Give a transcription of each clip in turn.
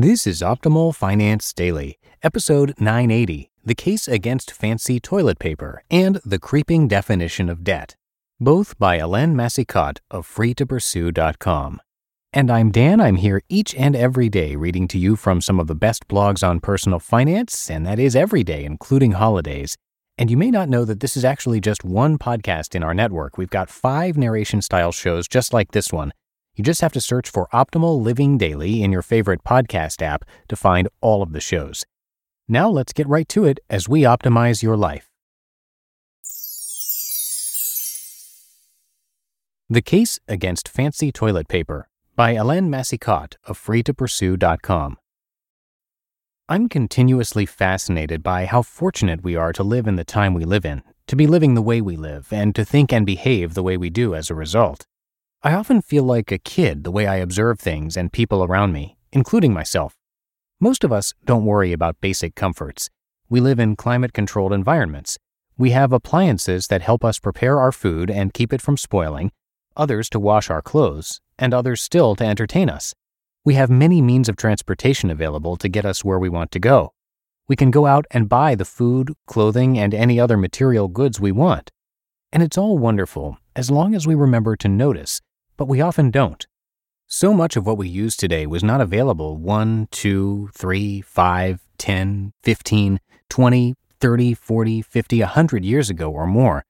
This is Optimal Finance Daily, episode 980 The Case Against Fancy Toilet Paper and the Creeping Definition of Debt. Both by Helene Massicotte of freetopursue.com. And I'm Dan. I'm here each and every day reading to you from some of the best blogs on personal finance, and that is every day, including holidays. And you may not know that this is actually just one podcast in our network. We've got five narration style shows just like this one you just have to search for Optimal Living Daily in your favorite podcast app to find all of the shows. Now let's get right to it as we optimize your life. The Case Against Fancy Toilet Paper by Helene Massicotte of freetopursue.com. I'm continuously fascinated by how fortunate we are to live in the time we live in, to be living the way we live, and to think and behave the way we do as a result. I often feel like a kid the way I observe things and people around me, including myself. Most of us don't worry about basic comforts. We live in climate controlled environments. We have appliances that help us prepare our food and keep it from spoiling, others to wash our clothes, and others still to entertain us. We have many means of transportation available to get us where we want to go. We can go out and buy the food, clothing, and any other material goods we want. And it's all wonderful as long as we remember to notice but we often don't. So much of what we use today was not available 1, 2, 3, 5, 10, 15, 20, 30, 40, 50, 100 years ago or more.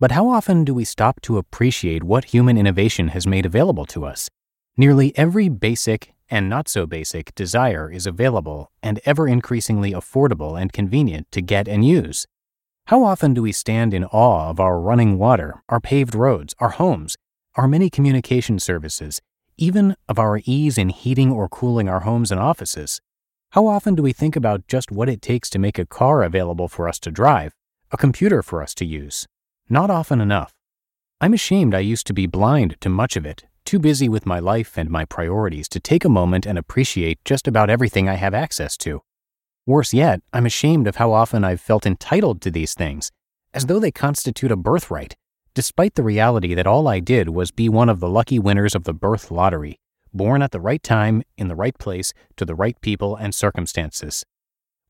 But how often do we stop to appreciate what human innovation has made available to us? Nearly every basic and not so basic desire is available and ever increasingly affordable and convenient to get and use. How often do we stand in awe of our running water, our paved roads, our homes, our many communication services, even of our ease in heating or cooling our homes and offices. How often do we think about just what it takes to make a car available for us to drive, a computer for us to use? Not often enough. I'm ashamed I used to be blind to much of it, too busy with my life and my priorities to take a moment and appreciate just about everything I have access to. Worse yet, I'm ashamed of how often I've felt entitled to these things, as though they constitute a birthright, despite the reality that all I did was be one of the lucky winners of the birth lottery, born at the right time, in the right place, to the right people and circumstances.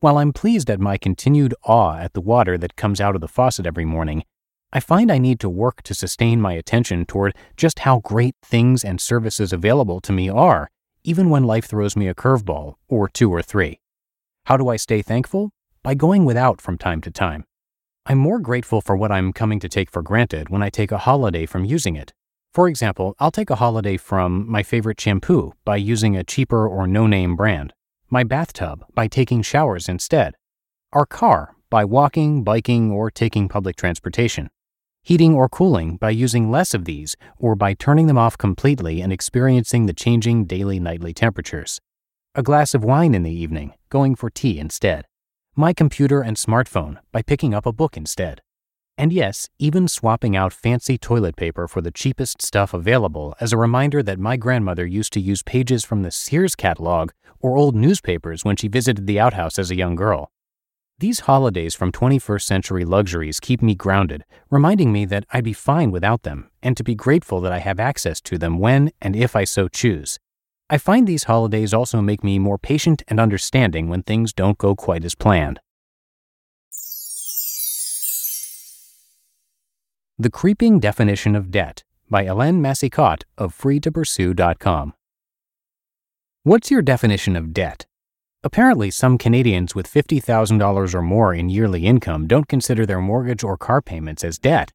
While I'm pleased at my continued awe at the water that comes out of the faucet every morning, I find I need to work to sustain my attention toward just how great things and services available to me are, even when life throws me a curveball, or two or three. How do I stay thankful? By going without from time to time. I'm more grateful for what I'm coming to take for granted when I take a holiday from using it. For example, I'll take a holiday from my favorite shampoo by using a cheaper or no name brand, my bathtub by taking showers instead, our car by walking, biking, or taking public transportation, heating or cooling by using less of these or by turning them off completely and experiencing the changing daily nightly temperatures, a glass of wine in the evening, going for tea instead my computer and smartphone by picking up a book instead. And yes, even swapping out fancy toilet paper for the cheapest stuff available as a reminder that my grandmother used to use pages from the Sears catalog or old newspapers when she visited the outhouse as a young girl. These holidays from 21st century luxuries keep me grounded, reminding me that I'd be fine without them and to be grateful that I have access to them when and if I so choose. I find these holidays also make me more patient and understanding when things don't go quite as planned. The Creeping Definition of Debt by Helene Massicotte of freetopursue.com. What's your definition of debt? Apparently, some Canadians with $50,000 or more in yearly income don't consider their mortgage or car payments as debt.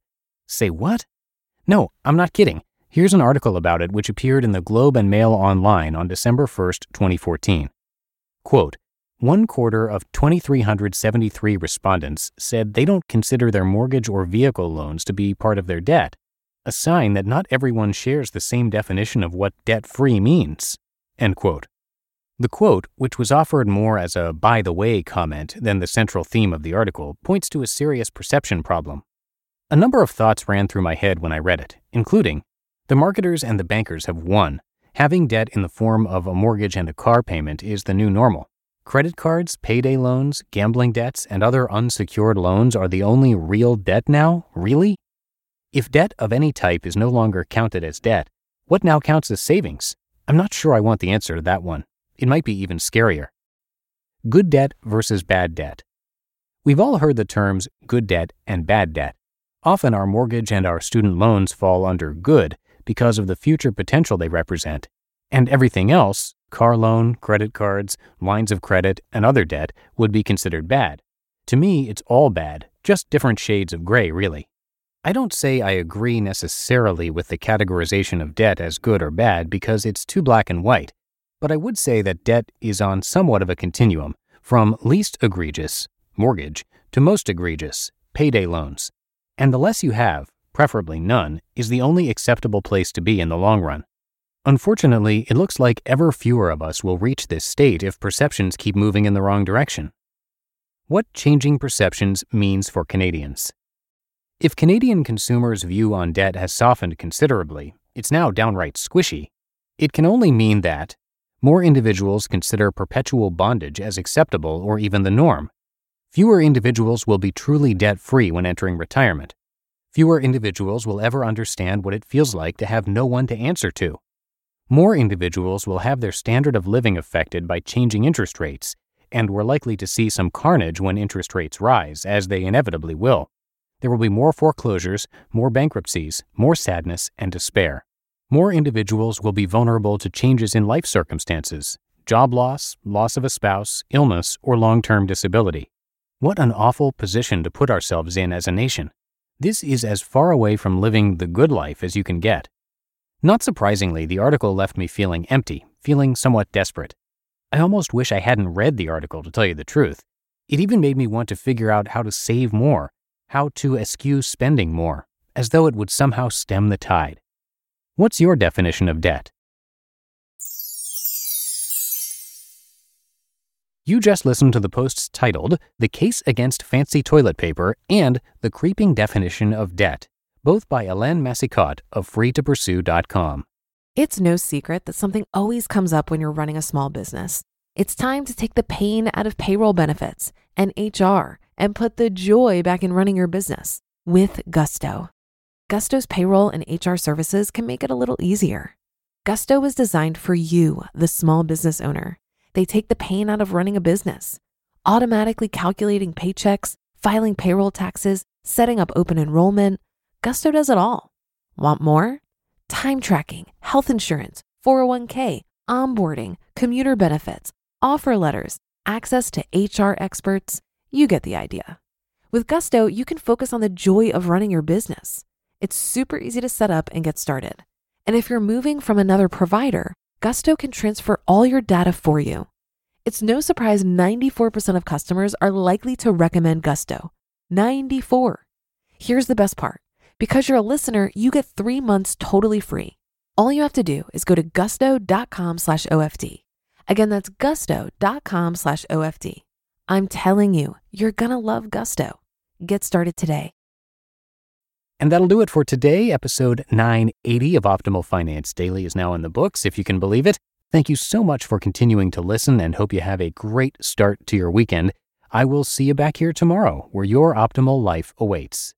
Say what? No, I'm not kidding. Here's an article about it which appeared in the Globe and Mail Online on December 1, 2014. Quote, one quarter of 2,373 respondents said they don't consider their mortgage or vehicle loans to be part of their debt, a sign that not everyone shares the same definition of what debt free means. End quote. The quote, which was offered more as a by the way comment than the central theme of the article, points to a serious perception problem. A number of thoughts ran through my head when I read it, including the marketers and the bankers have won. Having debt in the form of a mortgage and a car payment is the new normal. Credit cards, payday loans, gambling debts, and other unsecured loans are the only real debt now? Really? If debt of any type is no longer counted as debt, what now counts as savings? I'm not sure I want the answer to that one. It might be even scarier. Good debt versus bad debt. We've all heard the terms good debt and bad debt. Often our mortgage and our student loans fall under good because of the future potential they represent, and everything else, car loan, credit cards, lines of credit, and other debt, would be considered bad. To me, it's all bad, just different shades of gray, really. I don't say I agree necessarily with the categorization of debt as good or bad because it's too black and white, but I would say that debt is on somewhat of a continuum from least egregious, mortgage, to most egregious, payday loans. And the less you have, preferably none, is the only acceptable place to be in the long run. Unfortunately, it looks like ever fewer of us will reach this state if perceptions keep moving in the wrong direction. What changing perceptions means for Canadians. If Canadian consumers' view on debt has softened considerably, it's now downright squishy. It can only mean that more individuals consider perpetual bondage as acceptable or even the norm. Fewer individuals will be truly debt free when entering retirement. Fewer individuals will ever understand what it feels like to have no one to answer to. More individuals will have their standard of living affected by changing interest rates, and we're likely to see some carnage when interest rates rise, as they inevitably will. There will be more foreclosures, more bankruptcies, more sadness, and despair. More individuals will be vulnerable to changes in life circumstances job loss, loss of a spouse, illness, or long term disability. What an awful position to put ourselves in as a nation. This is as far away from living the good life as you can get. Not surprisingly, the article left me feeling empty, feeling somewhat desperate. I almost wish I hadn't read the article to tell you the truth. It even made me want to figure out how to save more, how to eschew spending more, as though it would somehow stem the tide. What's your definition of debt? You just listened to the posts titled The Case Against Fancy Toilet Paper and The Creeping Definition of Debt, both by Helene Massicotte of freetopursue.com. It's no secret that something always comes up when you're running a small business. It's time to take the pain out of payroll benefits and HR and put the joy back in running your business with Gusto. Gusto's payroll and HR services can make it a little easier. Gusto was designed for you, the small business owner. They take the pain out of running a business, automatically calculating paychecks, filing payroll taxes, setting up open enrollment. Gusto does it all. Want more? Time tracking, health insurance, 401k, onboarding, commuter benefits, offer letters, access to HR experts you get the idea. With Gusto, you can focus on the joy of running your business. It's super easy to set up and get started. And if you're moving from another provider, Gusto can transfer all your data for you. It's no surprise 94% of customers are likely to recommend Gusto. 94. Here's the best part. Because you're a listener, you get three months totally free. All you have to do is go to gusto.com slash OFD. Again, that's gusto.com slash OFD. I'm telling you, you're going to love Gusto. Get started today. And that'll do it for today. Episode 980 of Optimal Finance Daily is now in the books, if you can believe it. Thank you so much for continuing to listen and hope you have a great start to your weekend. I will see you back here tomorrow where your optimal life awaits.